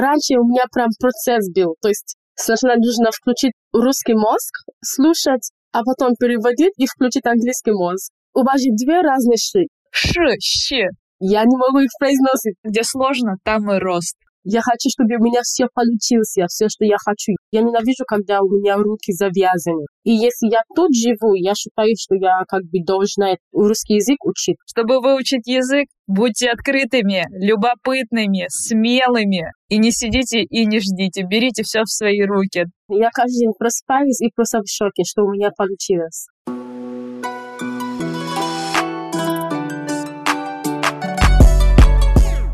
раньше у меня прям процесс был. То есть сначала нужно включить русский мозг, слушать, а потом переводить и включить английский мозг. У вас же две разные ши. Ш, щ. Я не могу их произносить. Где сложно, там и рост. Я хочу, чтобы у меня все получилось, все, что я хочу. Я ненавижу, когда у меня руки завязаны. И если я тут живу, я считаю, что я как бы должна русский язык учить. Чтобы выучить язык, будьте открытыми, любопытными, смелыми. И не сидите и не ждите. Берите все в свои руки. Я каждый день просыпаюсь и просто в шоке, что у меня получилось.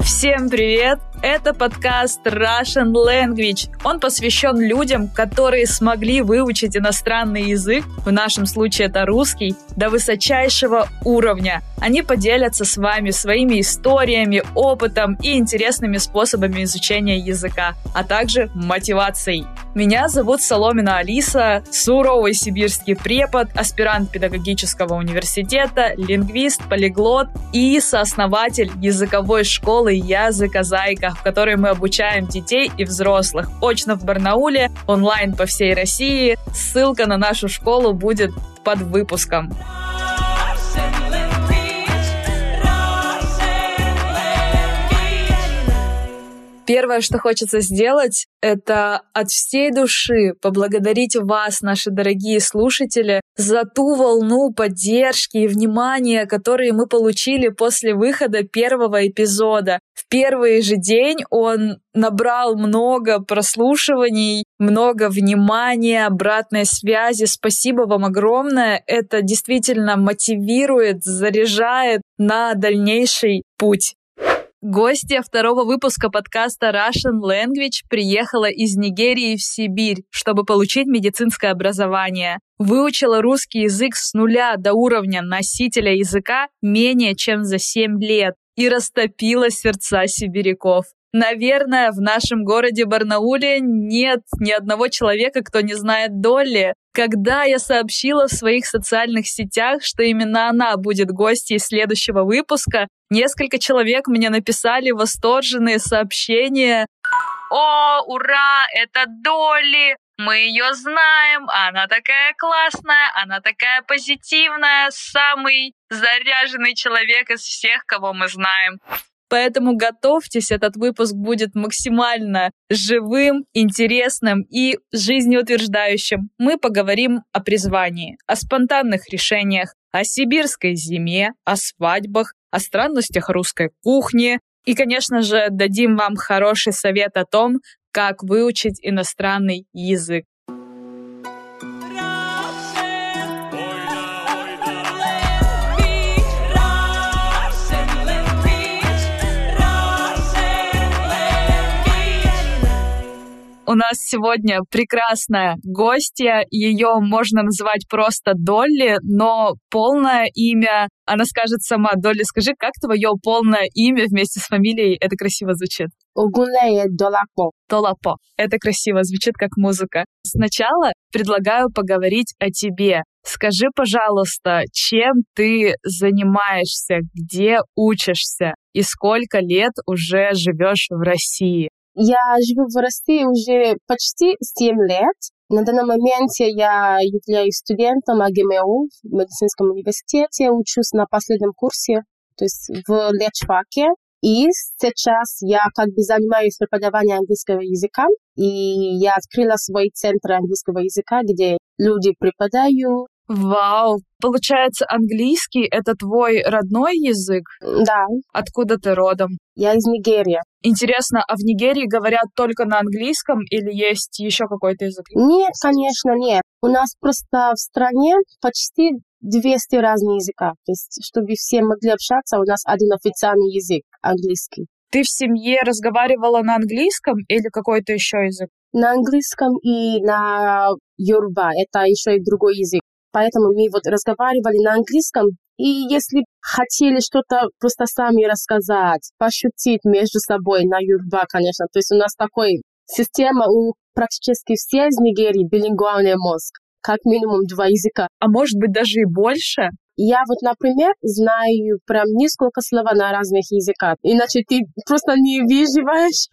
Всем привет! Это подкаст Russian Language. Он посвящен людям, которые смогли выучить иностранный язык, в нашем случае это русский, до высочайшего уровня. Они поделятся с вами своими историями, опытом и интересными способами изучения языка, а также мотивацией. Меня зовут Соломина Алиса, суровый сибирский препод, аспирант педагогического университета, лингвист, полиглот и сооснователь языковой школы «Языка Зайка», в которой мы обучаем детей и взрослых очно в Барнауле, онлайн по всей России. Ссылка на нашу школу будет под выпуском. Первое, что хочется сделать, это от всей души поблагодарить вас, наши дорогие слушатели, за ту волну поддержки и внимания, которые мы получили после выхода первого эпизода. В первый же день он набрал много прослушиваний, много внимания, обратной связи. Спасибо вам огромное. Это действительно мотивирует, заряжает на дальнейший путь. Гостья второго выпуска подкаста Russian Language приехала из Нигерии в Сибирь, чтобы получить медицинское образование. Выучила русский язык с нуля до уровня носителя языка менее чем за 7 лет и растопила сердца сибиряков. Наверное, в нашем городе Барнауле нет ни одного человека, кто не знает Долли. Когда я сообщила в своих социальных сетях, что именно она будет гостьей следующего выпуска, несколько человек мне написали восторженные сообщения. «О, ура, это Долли! Мы ее знаем, она такая классная, она такая позитивная, самый заряженный человек из всех, кого мы знаем. Поэтому готовьтесь, этот выпуск будет максимально живым, интересным и жизнеутверждающим. Мы поговорим о призвании, о спонтанных решениях, о сибирской зиме, о свадьбах, о странностях русской кухни. И, конечно же, дадим вам хороший совет о том, как выучить иностранный язык. У нас сегодня прекрасная гостья. Ее можно называть просто Долли, но полное имя она скажет сама. Долли, скажи, как твое полное имя вместе с фамилией? Это красиво звучит. Огулея Долапо. Долапо. Это красиво звучит как музыка. Сначала предлагаю поговорить о тебе. Скажи, пожалуйста, чем ты занимаешься, где учишься и сколько лет уже живешь в России? Я живу в России уже почти 7 лет. На данный момент я являюсь студентом АГМУ в медицинском университете, учусь на последнем курсе, то есть в лечфаке. И сейчас я как бы занимаюсь преподаванием английского языка, и я открыла свой центр английского языка, где люди преподают, Вау! Получается, английский — это твой родной язык? Да. Откуда ты родом? Я из Нигерии. Интересно, а в Нигерии говорят только на английском или есть еще какой-то язык? Нет, конечно, нет. У нас просто в стране почти 200 разных языка. То есть, чтобы все могли общаться, у нас один официальный язык — английский. Ты в семье разговаривала на английском или какой-то еще язык? На английском и на юрба. Это еще и другой язык. Поэтому мы вот разговаривали на английском, и если хотели что-то просто сами рассказать, пошутить между собой на юрба, конечно. То есть у нас такой система у практически всех из Нигерии билингвальный мозг. Как минимум два языка. А может быть даже и больше? Я вот, например, знаю прям несколько слов на разных языках, иначе ты просто не выживаешь.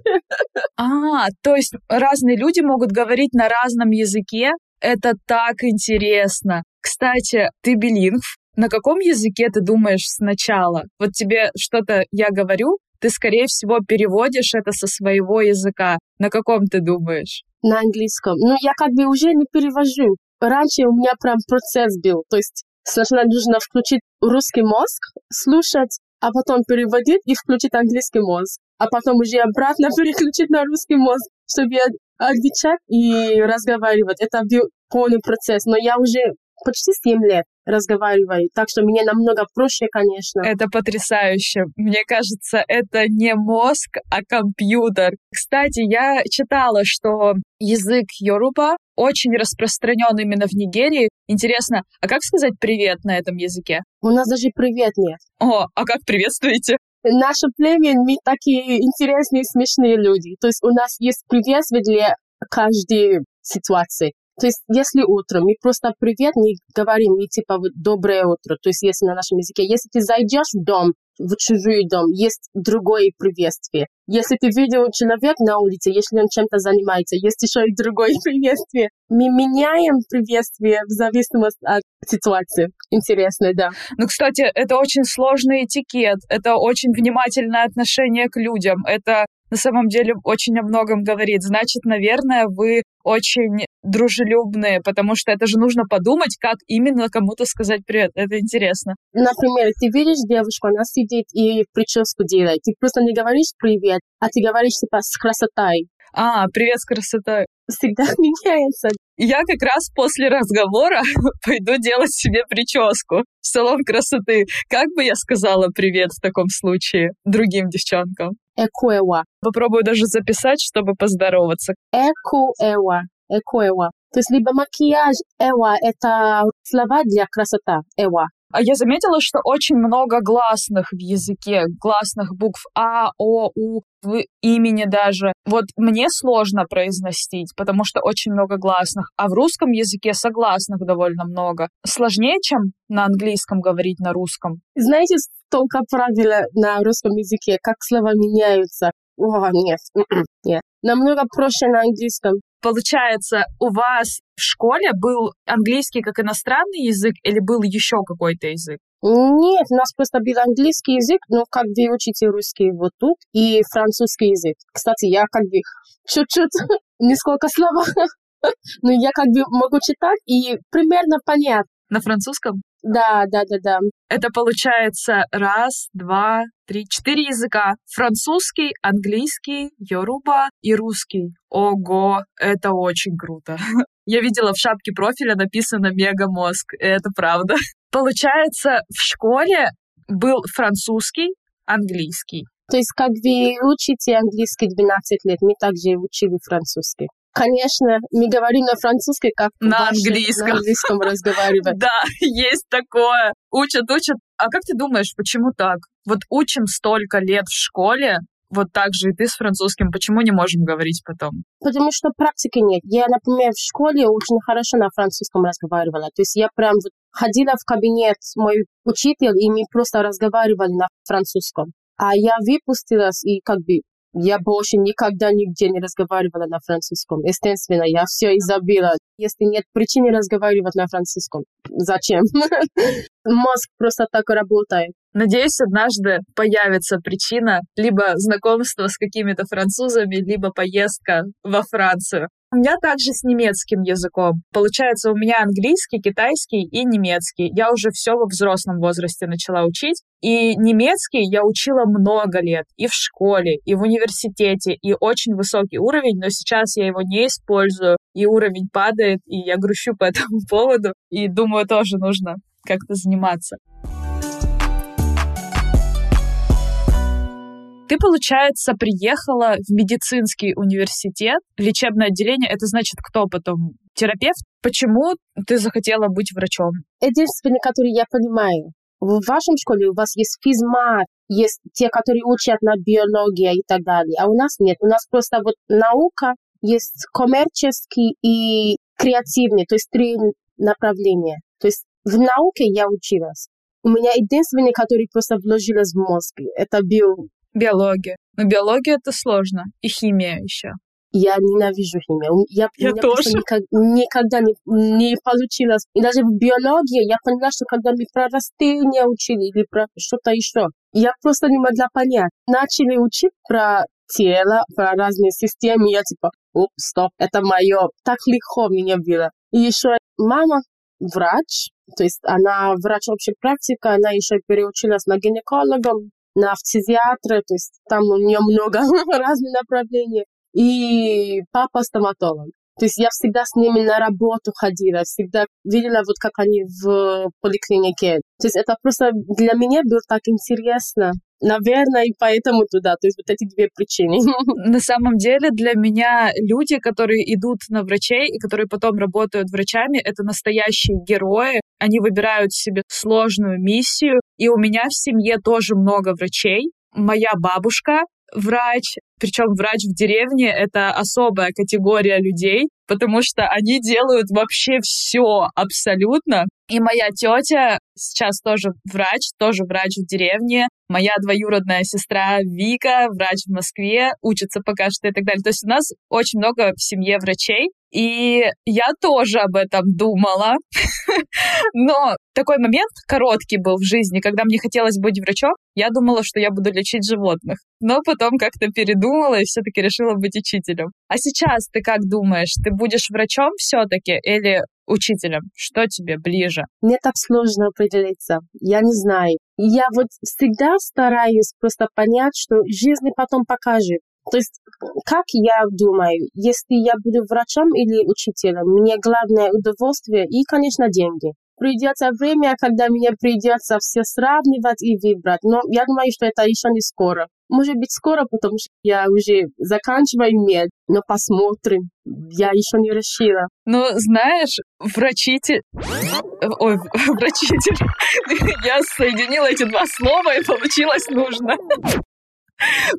А, А, то есть разные люди могут говорить на разном языке. Это так интересно. Кстати, ты билингв. На каком языке ты думаешь сначала? Вот тебе что-то я говорю, ты, скорее всего, переводишь это со своего языка. На каком ты думаешь? На английском. Ну, я как бы уже не перевожу. Раньше у меня прям процесс был. То есть сначала нужно включить русский мозг, слушать, а потом переводить и включить английский мозг. А потом уже обратно переключить на русский мозг, чтобы отвечать и разговаривать. Это был полный процесс. Но я уже почти 7 лет разговариваю, так что мне намного проще, конечно. Это потрясающе. Мне кажется, это не мозг, а компьютер. Кстати, я читала, что язык Йоруба очень распространен именно в Нигерии. Интересно, а как сказать привет на этом языке? У нас даже привет нет. О, а как приветствуете? Наше племя, мы такие интересные, смешные люди. То есть у нас есть приветствие для каждой ситуации. То есть, если утром мы просто привет не говорим, мы типа вот доброе утро, то есть, если на нашем языке, если ты зайдешь в дом, в чужой дом, есть другое приветствие. Если ты видел человека на улице, если он чем-то занимается, есть еще и другое приветствие. Мы меняем приветствие в зависимости от ситуации. Интересно, да. Ну, кстати, это очень сложный этикет, это очень внимательное отношение к людям, это на самом деле очень о многом говорит. Значит, наверное, вы очень дружелюбные, потому что это же нужно подумать, как именно кому-то сказать привет. Это интересно. Например, ты видишь девушку, она сидит и прическу делает. Ты просто не говоришь привет, а ты говоришь типа с красотой. А, привет с красотой. Всегда меняется. Я как раз после разговора пойду делать себе прическу в салон красоты. Как бы я сказала привет в таком случае другим девчонкам? Экуэва. Попробую даже записать, чтобы поздороваться. Экуэва. Экуэва. То есть либо макияж, эва — это слова для красота, эва. А я заметила, что очень много гласных в языке, гласных букв А, О, У, в имени даже. Вот мне сложно произносить, потому что очень много гласных, а в русском языке согласных довольно много. Сложнее, чем на английском говорить на русском. Знаете, столько правил на русском языке, как слова меняются. О, нет, нет. Намного проще на английском. Получается, у вас в школе был английский как иностранный язык или был еще какой-то язык? Нет, у нас просто был английский язык, но как вы учите русский вот тут, и французский язык. Кстати, я как бы чуть-чуть, несколько слов, но я как бы могу читать и примерно понять. На французском? Да, да, да, да. Это получается раз, два, три, четыре языка. Французский, английский, йоруба и русский. Ого, это очень круто. Я видела в шапке профиля написано «Мегамозг», это правда. Получается, в школе был французский, английский. То есть, как вы учите английский 12 лет, мы также учили французский. Конечно, мы говорим на французском, как на английском. На английском разговаривать. Да, есть такое. Учат, учат. А как ты думаешь, почему так? Вот учим столько лет в школе, вот так же и ты с французским, почему не можем говорить потом? Потому что практики нет. Я, например, в школе очень хорошо на французском разговаривала. То есть я прям вот ходила в кабинет мой учитель, и мы просто разговаривали на французском. А я выпустилась, и как бы я больше никогда нигде не разговаривала на французском. Естественно, я все и забила. Если нет причины разговаривать на французском, зачем? Мозг просто так работает. Надеюсь, однажды появится причина либо знакомство с какими-то французами, либо поездка во Францию. У меня также с немецким языком. Получается, у меня английский, китайский и немецкий. Я уже все во взрослом возрасте начала учить. И немецкий я учила много лет. И в школе, и в университете, и очень высокий уровень, но сейчас я его не использую, и уровень падает, и я грущу по этому поводу. И думаю, тоже нужно как-то заниматься. Ты, получается, приехала в медицинский университет, лечебное отделение. Это значит, кто потом? Терапевт? Почему ты захотела быть врачом? Единственное, которое я понимаю, в вашем школе у вас есть физмат, есть те, которые учат на биологии и так далее, а у нас нет. У нас просто вот наука, есть коммерческий и креативный, то есть три направления. То есть в науке я училась. У меня единственный, который просто вложилась в мозг, это био, Биология. Но биология это сложно. И химия еще. Я ненавижу химию. Я, я тоже. Никак, никогда не, не получилось. И даже в биологии я поняла, что когда мы про растения учили или про что-то еще, я просто не могла понять. Начали учить про тело, про разные системы. Я типа, оп, стоп, это мое. Так легко мне было. И еще мама врач, то есть она врач общей практики, она еще переучилась на гинекологом, на фтизиатра, то есть там у нее много разных направлений. И папа стоматолог. То есть я всегда с ними на работу ходила, всегда видела, вот как они в поликлинике. То есть это просто для меня было так интересно. Наверное, и поэтому туда. То есть вот эти две причины. На самом деле для меня люди, которые идут на врачей и которые потом работают врачами, это настоящие герои. Они выбирают себе сложную миссию. И у меня в семье тоже много врачей. Моя бабушка врач, причем врач в деревне — это особая категория людей, потому что они делают вообще все абсолютно. И моя тетя сейчас тоже врач, тоже врач в деревне. Моя двоюродная сестра Вика, врач в Москве, учится пока что и так далее. То есть у нас очень много в семье врачей. И я тоже об этом думала. Но такой момент короткий был в жизни, когда мне хотелось быть врачом, я думала, что я буду лечить животных. Но потом как-то передумала и все-таки решила быть учителем. А сейчас ты как думаешь, ты будешь врачом все-таки или учителем? Что тебе ближе? Мне так сложно определиться. Я не знаю. Я вот всегда стараюсь просто понять, что жизнь потом покажет. То есть, как я думаю, если я буду врачом или учителем, мне главное удовольствие и, конечно, деньги. Придется время, когда мне придется все сравнивать и выбрать. Но я думаю, что это еще не скоро. Может быть, скоро, потому что я уже заканчиваю мед, но посмотрим. Я еще не решила. Ну, знаешь, врачитель... Ой, врачитель. Я соединила эти два слова, и получилось нужно.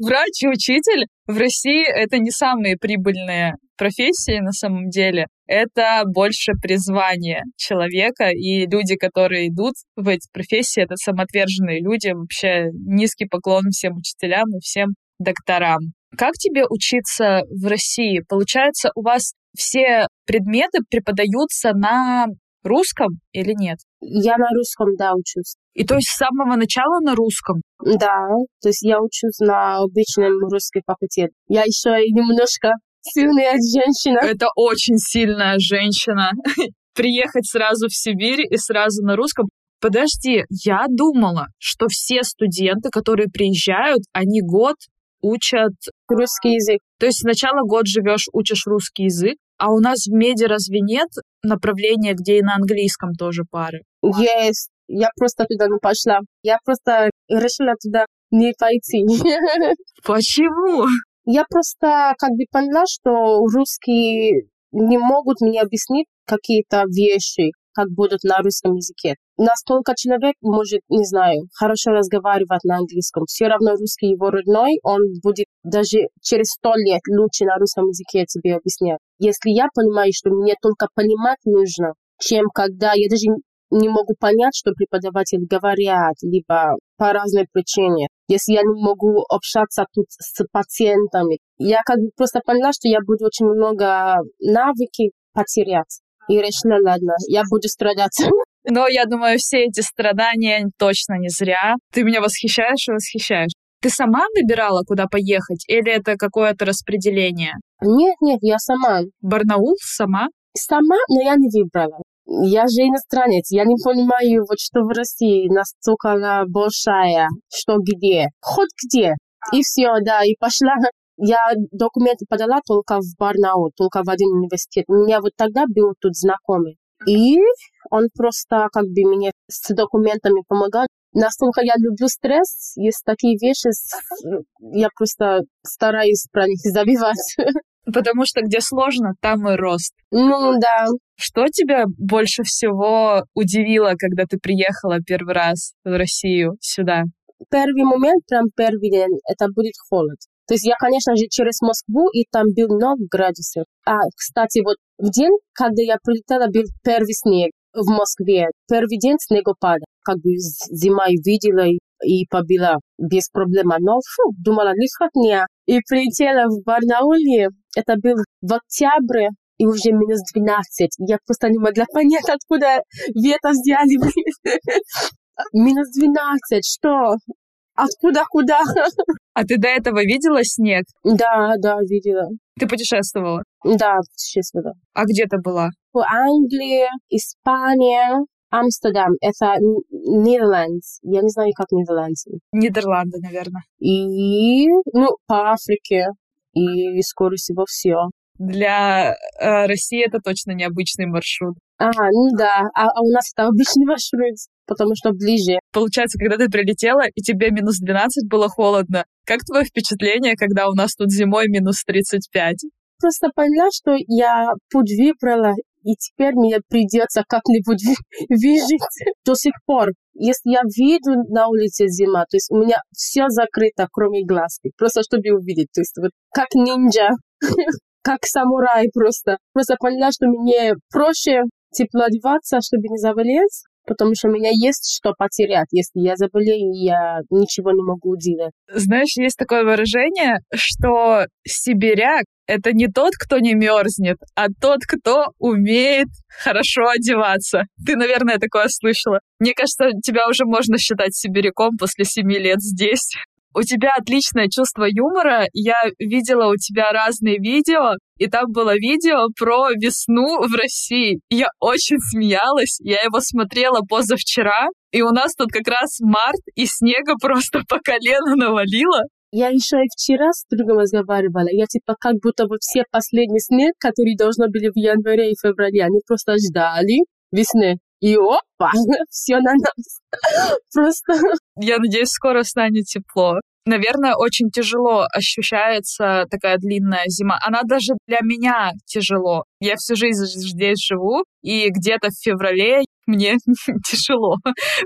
Врач и учитель в России это не самые прибыльные профессии на самом деле. Это больше призвание человека, и люди, которые идут в эти профессии, это самоотверженные люди. Вообще низкий поклон всем учителям и всем докторам. Как тебе учиться в России? Получается, у вас все предметы преподаются на русском или нет? Я на русском, да, учусь. И то есть с самого начала на русском? Да, то есть я учусь на обычном русском факультете. Я еще немножко сильная женщина. Это очень сильная женщина. Приехать сразу в Сибирь и сразу на русском. Подожди, я думала, что все студенты, которые приезжают, они год учат русский язык. То есть сначала год живешь, учишь русский язык, а у нас в меди разве нет направления, где и на английском тоже пары? Есть. Я просто туда не пошла. Я просто решила туда не пойти. Почему? Я просто как бы поняла, что русские не могут мне объяснить какие-то вещи, как будут на русском языке. Настолько человек может, не знаю, хорошо разговаривать на английском. Все равно русский его родной, он будет даже через сто лет лучше на русском языке тебе объяснять. Если я понимаю, что мне только понимать нужно, чем когда я даже не могу понять, что преподаватель говорят, либо по разной причине. Если я не могу общаться тут с пациентами, я как бы просто поняла, что я буду очень много навыки потерять. И решила, ладно, я буду страдать. Но я думаю, все эти страдания точно не зря. Ты меня восхищаешь и восхищаешь. Ты сама выбирала, куда поехать, или это какое-то распределение? Нет, нет, я сама. Барнаул сама? Сама, но я не выбрала. Я же иностранец, я не понимаю, вот что в России настолько большая, что где, хоть где. И все, да, и пошла. Я документы подала только в Барнаул, только в один университет. У меня вот тогда был тут знакомый. И он просто как бы мне с документами помогал. Настолько я люблю стресс, есть такие вещи, я просто стараюсь про них забивать. Потому что где сложно, там и рост. Ну да. Что тебя больше всего удивило, когда ты приехала первый раз в Россию сюда? Первый момент, прям первый день, это будет холод. То есть я, конечно же, через Москву, и там был 0 градусов. А, кстати, вот в день, когда я прилетела, был первый снег в Москве. Первый день снегопада. Как бы зимой видела, и и побила без проблем. Но фу, думала, лихотня. И прилетела в Барнауле, это был в октябре, и уже минус 12. Я просто не могла понять, откуда ветер взяли. Минус 12, что? Откуда, куда? А ты до этого видела снег? Да, да, видела. Ты путешествовала? Да, путешествовала. А где ты была? В Англии, Испания, Амстердам. Это Нидерланд. Я не знаю, как Нидерланды. Нидерланды, наверное. И, ну, по Африке. И, скоро всего все. Для э, России это точно необычный маршрут. А, ну да. А, а у нас это обычный маршрут, потому что ближе. Получается, когда ты прилетела, и тебе минус 12 было холодно, как твое впечатление, когда у нас тут зимой минус 35? Просто поняла, что я путь выбрала, и теперь мне придется как-нибудь выжить до сих пор. Если я виду на улице зима, то есть у меня все закрыто, кроме глаз, просто чтобы увидеть. То есть вот как ниндзя. как самурай просто. Просто поняла, что мне проще тепло одеваться, чтобы не заболеть, потому что у меня есть что потерять. Если я заболею, я ничего не могу делать. Знаешь, есть такое выражение, что сибиряк — это не тот, кто не мерзнет, а тот, кто умеет хорошо одеваться. Ты, наверное, такое слышала. Мне кажется, тебя уже можно считать сибиряком после семи лет здесь. У тебя отличное чувство юмора. Я видела у тебя разные видео, и там было видео про весну в России. Я очень смеялась. Я его смотрела позавчера, и у нас тут как раз март, и снега просто по колено навалило. Я еще и вчера с другом разговаривала. Я типа как будто вот все последние снег, которые должны были в январе и феврале, они просто ждали весны. И опа, все на нас. Просто. Я надеюсь, скоро станет тепло. Наверное, очень тяжело ощущается такая длинная зима. Она даже для меня тяжело. Я всю жизнь здесь живу, и где-то в феврале мне тяжело.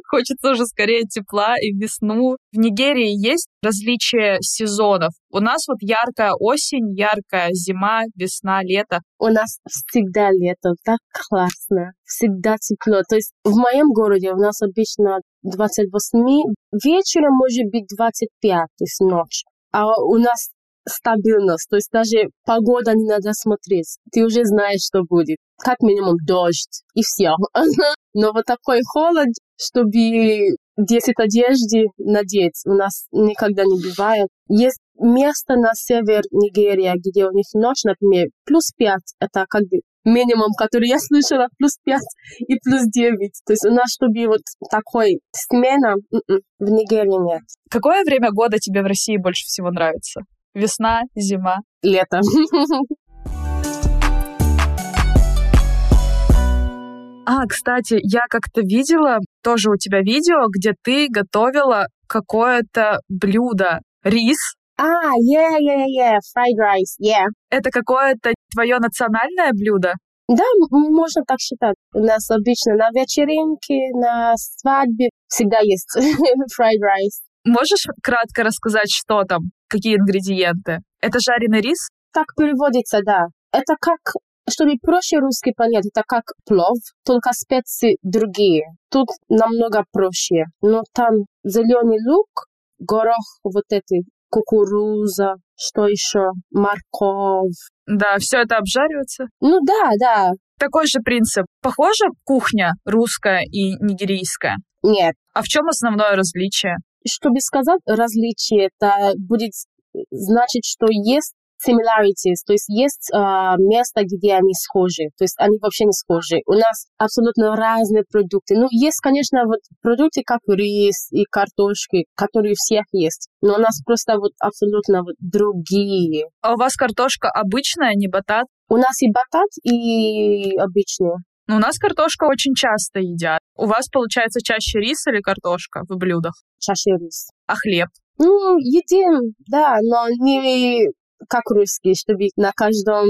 Хочется уже скорее тепла и весну. В Нигерии есть различия сезонов. У нас вот яркая осень, яркая зима, весна, лето. У нас всегда лето, так классно, всегда тепло. То есть в моем городе у нас обычно 28, вечером может быть 25, то есть ночь. А у нас стабильность, то есть даже погода не надо смотреть. Ты уже знаешь, что будет. Как минимум дождь, и все. Но вот такой холод, чтобы 10 одежды надеть, у нас никогда не бывает. Есть место на север Нигерии, где у них ночь, например, плюс 5, это как бы минимум, который я слышала, плюс 5 и плюс 9. То есть у нас, чтобы вот такой смена м-м, в Нигерии нет. Какое время года тебе в России больше всего нравится? Весна, зима? Лето. А, кстати, я как-то видела тоже у тебя видео, где ты готовила какое-то блюдо. Рис. А, yeah, yeah, yeah, fried rice, yeah. Это какое-то твое национальное блюдо? Да, можно так считать. У нас обычно на вечеринке, на свадьбе всегда есть fried rice. Можешь кратко рассказать, что там, какие ингредиенты? Это жареный рис? Так переводится, да. Это как чтобы проще русский понять, это как плов, только специи другие. Тут намного проще. Но там зеленый лук, горох, вот эти, кукуруза, что еще, морковь. Да, все это обжаривается? Ну да, да. Такой же принцип. Похожа кухня русская и нигерийская? Нет. А в чем основное различие? Чтобы сказать различие, это будет значить, что есть similarities, то есть есть э, место, где они схожи, то есть они вообще не схожи. У нас абсолютно разные продукты. Ну, есть, конечно, вот продукты, как рис и картошки, которые у всех есть, но у нас просто вот абсолютно вот другие. А у вас картошка обычная, не батат? У нас и батат, и обычная. Но у нас картошка очень часто едят. У вас получается чаще рис или картошка в блюдах? Чаще рис. А хлеб? Ну, едим, да, но не как русский, чтобы на каждом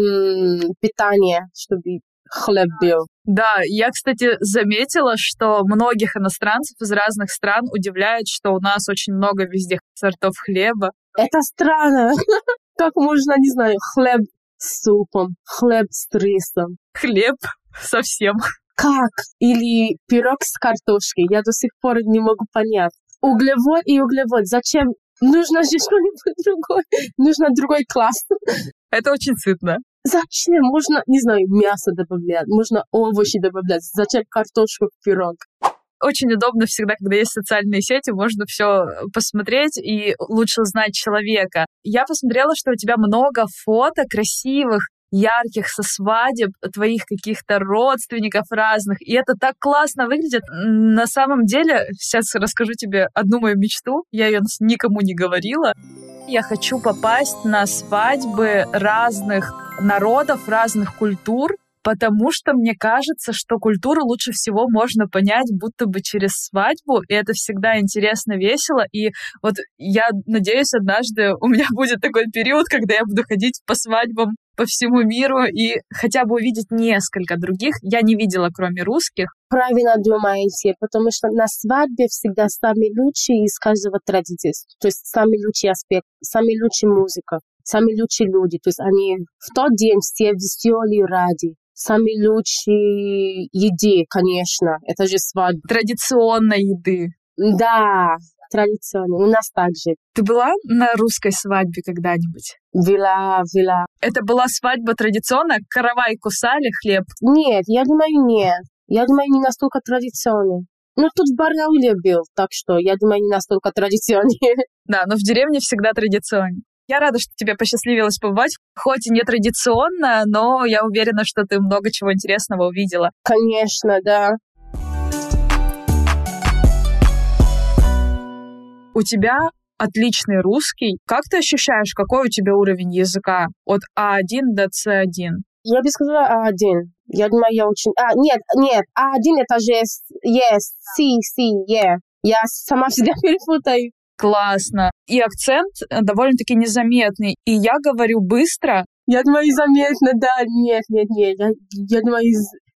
питании, чтобы хлеб был. Да, я, кстати, заметила, что многих иностранцев из разных стран удивляет, что у нас очень много везде сортов хлеба. Это странно. Как можно, не знаю, хлеб с супом, хлеб с рисом. Хлеб совсем. Как? Или пирог с картошкой. Я до сих пор не могу понять. Углевод и углевод. Зачем? Нужно же что-нибудь другое. Нужно другой класс. Это очень сытно. Зачем? Можно, не знаю, мясо добавлять, можно овощи добавлять. Зачем картошку в пирог? очень удобно всегда, когда есть социальные сети, можно все посмотреть и лучше узнать человека. Я посмотрела, что у тебя много фото красивых, ярких со свадеб твоих каких-то родственников разных. И это так классно выглядит. На самом деле, сейчас расскажу тебе одну мою мечту. Я ее никому не говорила. Я хочу попасть на свадьбы разных народов, разных культур, потому что мне кажется, что культуру лучше всего можно понять будто бы через свадьбу, и это всегда интересно, весело, и вот я надеюсь, однажды у меня будет такой период, когда я буду ходить по свадьбам по всему миру и хотя бы увидеть несколько других. Я не видела, кроме русских. Правильно думаете, потому что на свадьбе всегда самые лучшие из каждого традиции. То есть самый лучший аспект, самый лучший музыка, самые лучшие люди. То есть они в тот день все веселые ради. Самые лучшие еды, конечно. Это же свадьба. Традиционной еды. Да, традиционно. У нас также. Ты была на русской свадьбе когда-нибудь? Была, была. Это была свадьба традиционная? Каравай кусали хлеб? Нет, я думаю, нет. Я думаю, не настолько традиционный. Ну, тут в Барнауле был, так что, я думаю, не настолько традиционный. Да, но в деревне всегда традиционный. Я рада, что тебе посчастливилось побывать. Хоть и не традиционно, но я уверена, что ты много чего интересного увидела. Конечно, да. У тебя отличный русский. Как ты ощущаешь, какой у тебя уровень языка от А1 до С1? Я бы сказала А1. Я думаю, я очень... А, нет, нет, А1 это же yes, C, C, yeah. Я сама всегда перепутаю классно. И акцент э, довольно-таки незаметный. И я говорю быстро. Я думаю, заметно, да. Нет, нет, нет. Я, я думаю,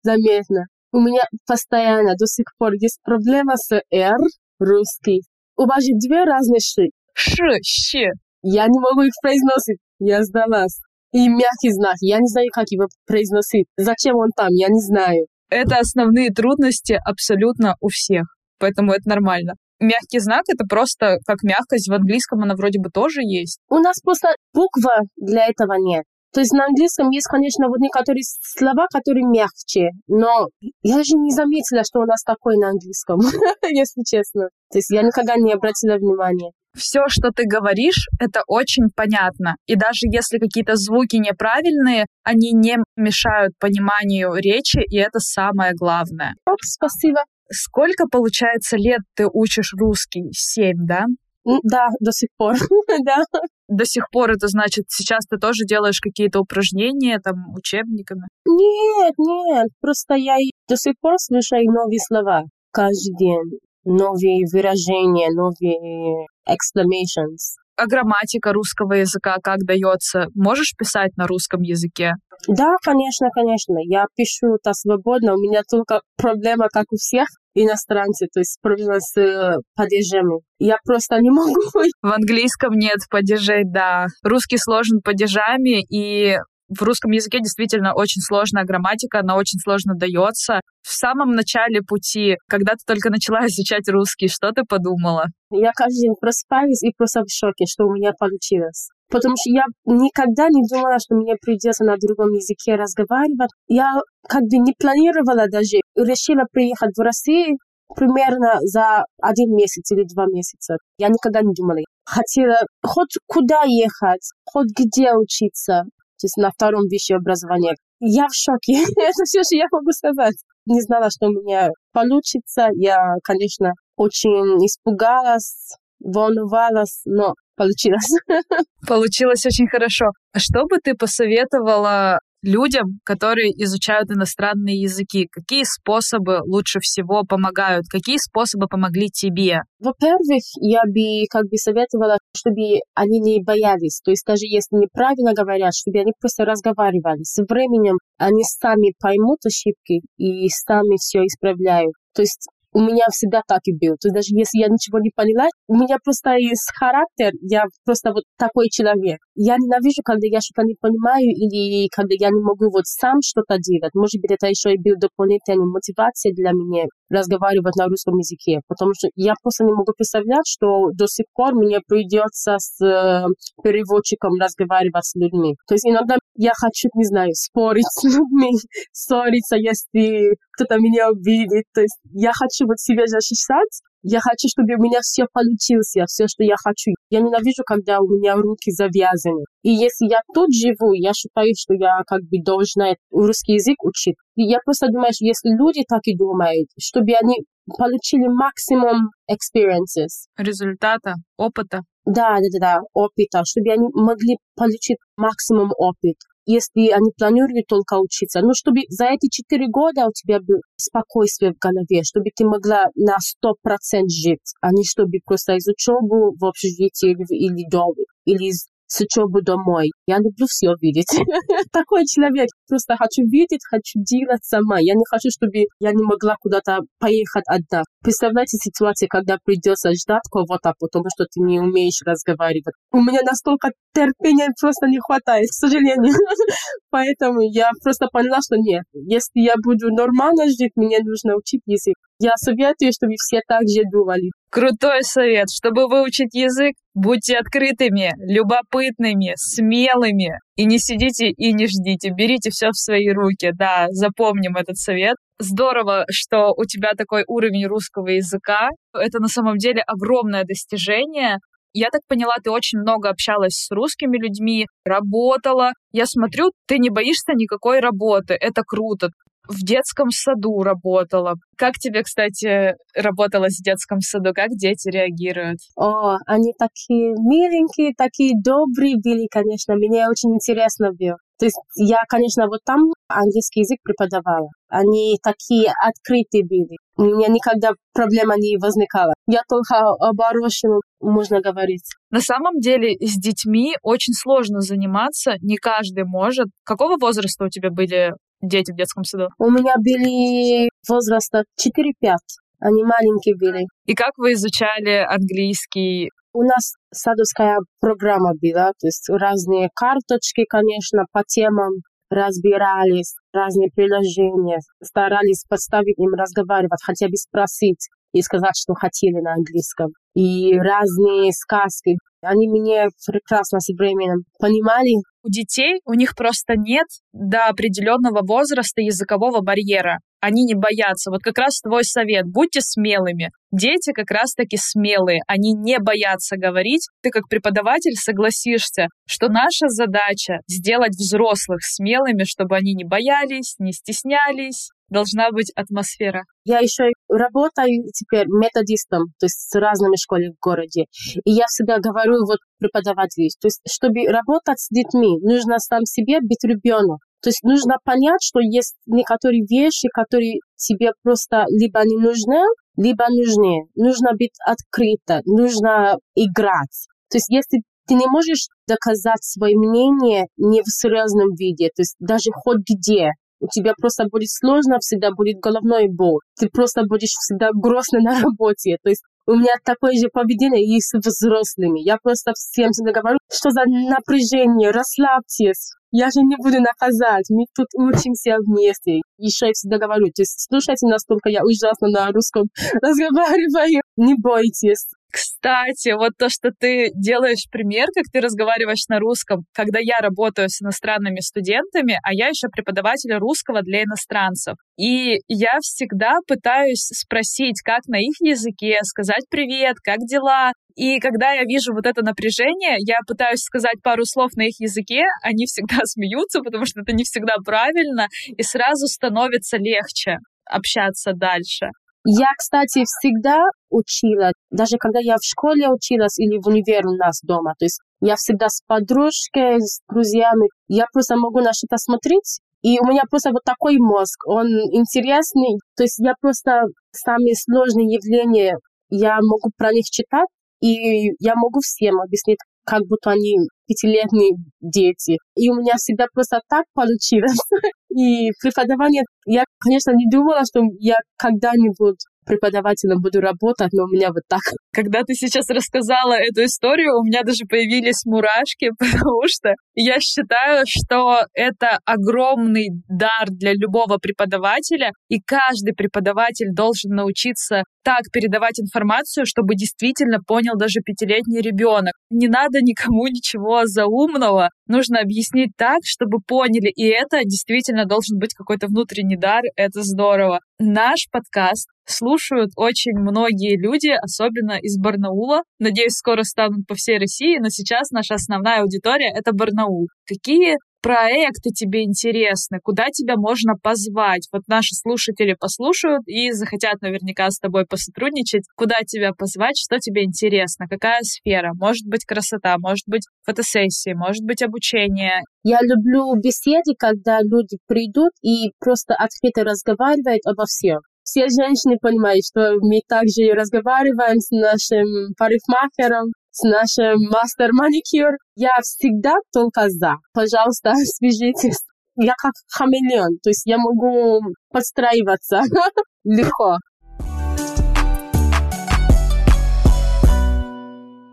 заметно. У меня постоянно до сих пор есть проблема с «р» русский. У вас же две разные «ш». «Ш», «щ». Я не могу их произносить. Я сдалась. И мягкий знак. Я не знаю, как его произносить. Зачем он там? Я не знаю. Это основные трудности абсолютно у всех. Поэтому это нормально мягкий знак — это просто как мягкость. В английском она вроде бы тоже есть. У нас просто буква для этого нет. То есть на английском есть, конечно, вот некоторые слова, которые мягче, но я даже не заметила, что у нас такое на английском, если честно. То есть я никогда не обратила внимания. Все, что ты говоришь, это очень понятно. И даже если какие-то звуки неправильные, они не мешают пониманию речи, и это самое главное. О, спасибо. Сколько, получается, лет ты учишь русский? Семь, да? Да, до сих пор, да. До сих пор это значит, сейчас ты тоже делаешь какие-то упражнения, там, учебниками? Нет, нет, просто я до сих пор слушаю новые слова каждый день, новые выражения, новые exclamations. А грамматика русского языка как дается? Можешь писать на русском языке? Да, конечно, конечно. Я пишу это свободно. У меня только проблема, как у всех иностранцев, то есть проблема с э, падежами. Я просто не могу. В английском нет падежей, да. Русский сложен падежами, и в русском языке действительно очень сложная грамматика, она очень сложно дается. В самом начале пути, когда ты только начала изучать русский, что ты подумала? Я каждый день просыпаюсь и просто в шоке, что у меня получилось. Потому что я никогда не думала, что мне придется на другом языке разговаривать. Я как бы не планировала даже. Решила приехать в Россию примерно за один месяц или два месяца. Я никогда не думала. Хотела хоть куда ехать, хоть где учиться то есть на втором высшее образование. Я в шоке. Это все, что я могу сказать. Не знала, что у меня получится. Я, конечно, очень испугалась, волновалась, но получилось. Получилось очень хорошо. А что бы ты посоветовала людям, которые изучают иностранные языки? Какие способы лучше всего помогают? Какие способы помогли тебе? Во-первых, я бы как бы советовала, чтобы они не боялись. То есть даже если неправильно говорят, чтобы они просто разговаривали. С временем они сами поймут ошибки и сами все исправляют. То есть у меня всегда так и был. То есть даже если я ничего не поняла, у меня просто есть характер, я просто вот такой человек. Я ненавижу, когда я что-то не понимаю или когда я не могу вот сам что-то делать. Может быть, это еще и был дополнительная мотивация для меня разговаривать на русском языке, потому что я просто не могу представлять, что до сих пор мне придется с э, переводчиком разговаривать с людьми. То есть иногда я хочу, не знаю, спорить с людьми, ссориться, если кто-то меня обидит. То есть я хочу вот себя защищать, я хочу, чтобы у меня все получилось, все, что я хочу. Я ненавижу, когда у меня руки завязаны. И если я тут живу, я считаю, что я как бы должна русский язык учить. И я просто думаю, что если люди так и думают, чтобы они получили максимум experiences. Результата, опыта. Да, да, да, да, опыта, чтобы они могли получить максимум опыт если они планируют только учиться. Но чтобы за эти четыре года у тебя было спокойствие в голове, чтобы ты могла на сто процентов жить, а не чтобы просто из учебы в общежитии или дома, или из с учебы домой. Я люблю все видеть. Такой человек. Просто хочу видеть, хочу делать сама. Я не хочу, чтобы я не могла куда-то поехать одна. Представляете ситуацию, когда придется ждать кого-то, потому что ты не умеешь разговаривать. У меня настолько терпения просто не хватает, к сожалению. Поэтому я просто поняла, что нет. Если я буду нормально жить, мне нужно учить язык. Я советую, чтобы все так же думали. Крутой совет. Чтобы выучить язык, будьте открытыми, любопытными, смелыми. И не сидите и не ждите. Берите все в свои руки. Да, запомним этот совет. Здорово, что у тебя такой уровень русского языка. Это на самом деле огромное достижение. Я так поняла, ты очень много общалась с русскими людьми, работала. Я смотрю, ты не боишься никакой работы. Это круто в детском саду работала. Как тебе, кстати, работалось в детском саду? Как дети реагируют? О, они такие миленькие, такие добрые были, конечно. Мне очень интересно было. То есть я, конечно, вот там английский язык преподавала. Они такие открытые были. У меня никогда проблема не возникала. Я только об хорошем можно говорить. На самом деле с детьми очень сложно заниматься, не каждый может. Какого возраста у тебя были дети в детском саду? У меня были возраста 4-5. Они маленькие были. И как вы изучали английский? У нас садовская программа была, то есть разные карточки, конечно, по темам разбирались, разные приложения, старались поставить им разговаривать, хотя бы спросить и сказать, что хотели на английском. И разные сказки. Они меня прекрасно со временем понимали, у детей у них просто нет до определенного возраста языкового барьера. Они не боятся. Вот как раз твой совет. Будьте смелыми. Дети как раз-таки смелые. Они не боятся говорить. Ты как преподаватель согласишься, что наша задача сделать взрослых смелыми, чтобы они не боялись, не стеснялись, должна быть атмосфера. Я еще работаю теперь методистом, то есть с разными школами в городе. И я всегда говорю вот преподавателю, то есть чтобы работать с детьми, нужно сам себе быть ребенок. То есть нужно понять, что есть некоторые вещи, которые тебе просто либо не нужны, либо нужны. Нужно быть открыто, нужно играть. То есть если ты не можешь доказать свое мнение не в серьезном виде, то есть даже хоть где, у тебя просто будет сложно, всегда будет головной боль. Ты просто будешь всегда грустно на работе. То есть у меня такое же поведение и с взрослыми. Я просто всем всегда говорю, что за напряжение, расслабьтесь. Я же не буду наказать, мы тут учимся вместе. Еще я всегда говорю, то есть слушайте настолько я ужасно на русском разговариваю, не бойтесь. Кстати, вот то, что ты делаешь пример, как ты разговариваешь на русском, когда я работаю с иностранными студентами, а я еще преподаватель русского для иностранцев. И я всегда пытаюсь спросить, как на их языке, сказать привет, как дела. И когда я вижу вот это напряжение, я пытаюсь сказать пару слов на их языке, они всегда смеются, потому что это не всегда правильно, и сразу становится легче общаться дальше. Я, кстати, всегда учила, даже когда я в школе училась или в универе у нас дома, то есть я всегда с подружкой, с друзьями, я просто могу на что-то смотреть, и у меня просто вот такой мозг, он интересный, то есть я просто самые сложные явления, я могу про них читать, и я могу всем объяснить, как будто они пятилетние дети. И у меня всегда просто так получилось. И преподавание, я, конечно, не думала, что я когда-нибудь преподавателем буду работать, но у меня вот так. Когда ты сейчас рассказала эту историю, у меня даже появились мурашки, потому что я считаю, что это огромный дар для любого преподавателя, и каждый преподаватель должен научиться так передавать информацию, чтобы действительно понял даже пятилетний ребенок. Не надо никому ничего заумного, нужно объяснить так, чтобы поняли, и это действительно должен быть какой-то внутренний дар, это здорово. Наш подкаст слушают очень многие люди, особенно из Барнаула. Надеюсь, скоро станут по всей России, но сейчас наша основная аудитория — это Барнаул. Какие проекты тебе интересны, куда тебя можно позвать. Вот наши слушатели послушают и захотят наверняка с тобой посотрудничать. Куда тебя позвать, что тебе интересно, какая сфера. Может быть красота, может быть фотосессии, может быть обучение. Я люблю беседы, когда люди придут и просто открыто разговаривают обо всем все женщины понимают, что мы также разговариваем с нашим парикмахером, с нашим мастер маникюр. Я всегда только за. Пожалуйста, свяжитесь. Я как хамелеон, то есть я могу подстраиваться легко.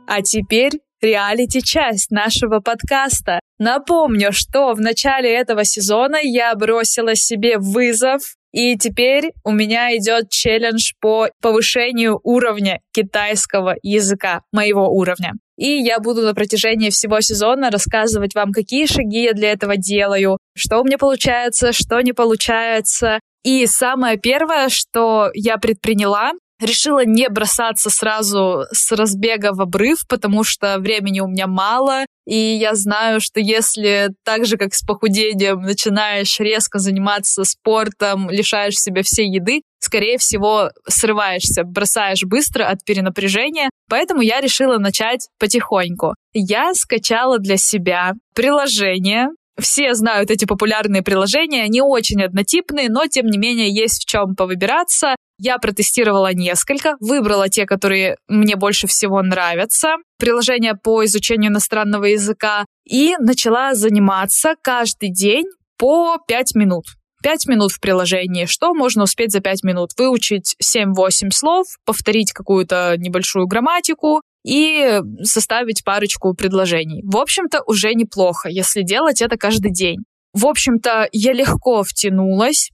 А теперь реалити-часть нашего подкаста. Напомню, что в начале этого сезона я бросила себе вызов и теперь у меня идет челлендж по повышению уровня китайского языка, моего уровня. И я буду на протяжении всего сезона рассказывать вам, какие шаги я для этого делаю, что у меня получается, что не получается. И самое первое, что я предприняла, решила не бросаться сразу с разбега в обрыв, потому что времени у меня мало, и я знаю, что если так же, как с похудением, начинаешь резко заниматься спортом, лишаешь себя всей еды, скорее всего, срываешься, бросаешь быстро от перенапряжения. Поэтому я решила начать потихоньку. Я скачала для себя приложение, все знают эти популярные приложения, они очень однотипные, но тем не менее есть в чем повыбираться. Я протестировала несколько, выбрала те, которые мне больше всего нравятся, приложения по изучению иностранного языка, и начала заниматься каждый день по 5 минут. 5 минут в приложении. Что можно успеть за 5 минут? Выучить 7-8 слов, повторить какую-то небольшую грамматику и составить парочку предложений. В общем-то, уже неплохо, если делать это каждый день. В общем-то, я легко втянулась,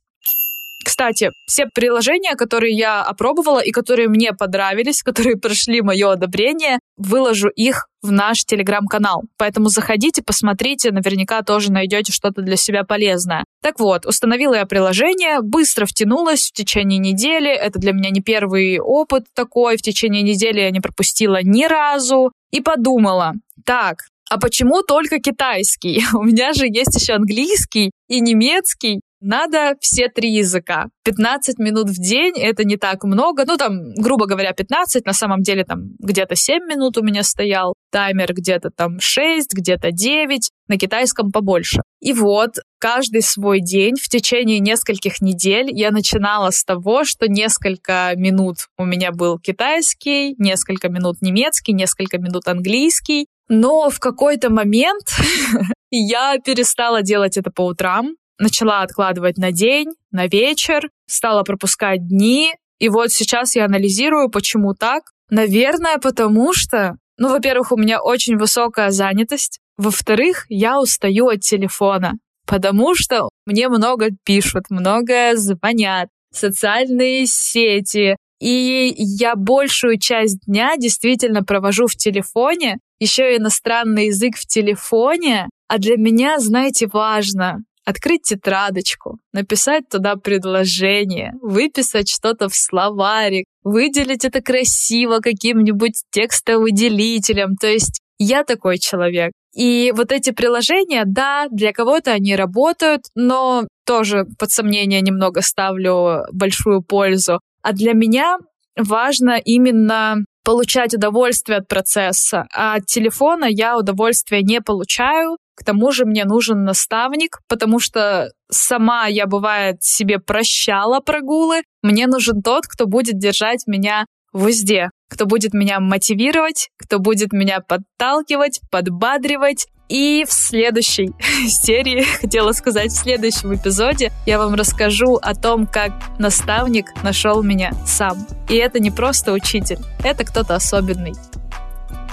кстати, все приложения, которые я опробовала и которые мне понравились, которые прошли мое одобрение, выложу их в наш телеграм-канал. Поэтому заходите, посмотрите, наверняка тоже найдете что-то для себя полезное. Так вот, установила я приложение, быстро втянулась в течение недели. Это для меня не первый опыт такой. В течение недели я не пропустила ни разу. И подумала, так, а почему только китайский? У меня же есть еще английский и немецкий. Надо все три языка. 15 минут в день — это не так много. Ну, там, грубо говоря, 15. На самом деле, там, где-то 7 минут у меня стоял. Таймер где-то там 6, где-то 9. На китайском побольше. И вот, каждый свой день в течение нескольких недель я начинала с того, что несколько минут у меня был китайский, несколько минут немецкий, несколько минут английский. Но в какой-то момент я перестала делать это по утрам, начала откладывать на день, на вечер, стала пропускать дни. И вот сейчас я анализирую, почему так. Наверное, потому что, ну, во-первых, у меня очень высокая занятость. Во-вторых, я устаю от телефона, потому что мне много пишут, много звонят, социальные сети. И я большую часть дня действительно провожу в телефоне, еще иностранный язык в телефоне. А для меня, знаете, важно открыть тетрадочку, написать туда предложение, выписать что-то в словарик, выделить это красиво каким-нибудь текстовыделителем. То есть я такой человек. И вот эти приложения, да, для кого-то они работают, но тоже под сомнение немного ставлю большую пользу. А для меня важно именно получать удовольствие от процесса. А от телефона я удовольствия не получаю. К тому же мне нужен наставник, потому что сама я, бывает, себе прощала прогулы. Мне нужен тот, кто будет держать меня в узде, кто будет меня мотивировать, кто будет меня подталкивать, подбадривать И в следующей серии, хотела сказать, в следующем эпизоде я вам расскажу о том, как наставник нашел меня сам. И это не просто учитель, это кто-то особенный.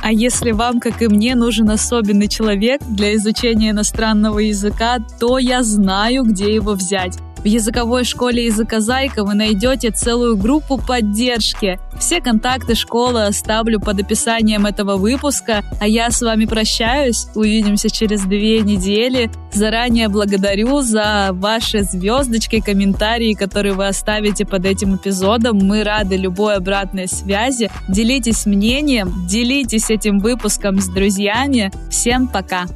А если вам, как и мне, нужен особенный человек для изучения иностранного языка, то я знаю, где его взять. В языковой школе языка Зайка вы найдете целую группу поддержки. Все контакты школы оставлю под описанием этого выпуска, а я с вами прощаюсь. Увидимся через две недели. Заранее благодарю за ваши звездочки, комментарии, которые вы оставите под этим эпизодом. Мы рады любой обратной связи. Делитесь мнением, делитесь этим выпуском с друзьями. Всем пока!